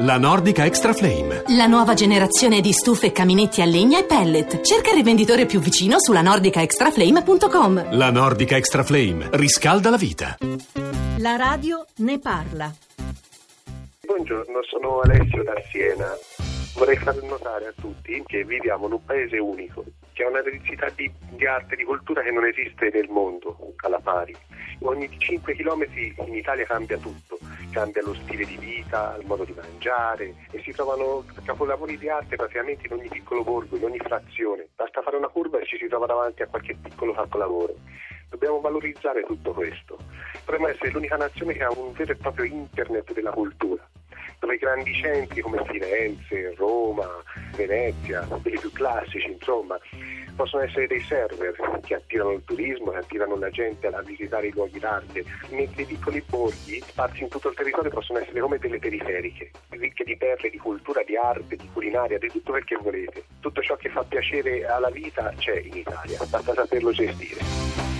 La Nordica Extra Flame. La nuova generazione di stufe, caminetti a legna e pellet. Cerca il rivenditore più vicino sulla nordicaextraflame.com. La Nordica Extra Flame riscalda la vita. La radio ne parla. Buongiorno, sono Alessio da Siena. Vorrei far notare a tutti che viviamo in un paese unico, che ha una densità di, di arte e di cultura che non esiste nel mondo alla pari. Ogni 5 km in Italia cambia tutto cambia lo stile di vita, il modo di mangiare e si trovano capolavori di arte praticamente in ogni piccolo borgo, in ogni frazione. Basta fare una curva e ci si trova davanti a qualche piccolo capolavoro. Dobbiamo valorizzare tutto questo. Dovremmo essere l'unica nazione che ha un vero e proprio internet della cultura dove i grandi centri come Firenze, Roma, Venezia, quelli più classici, insomma, possono essere dei server che attirano il turismo, che attirano la gente a visitare i luoghi d'arte, mentre i piccoli borghi sparsi in tutto il territorio possono essere come delle periferiche, ricche di perle, di cultura, di arte, di culinaria, di tutto quel che volete. Tutto ciò che fa piacere alla vita c'è in Italia, basta saperlo gestire.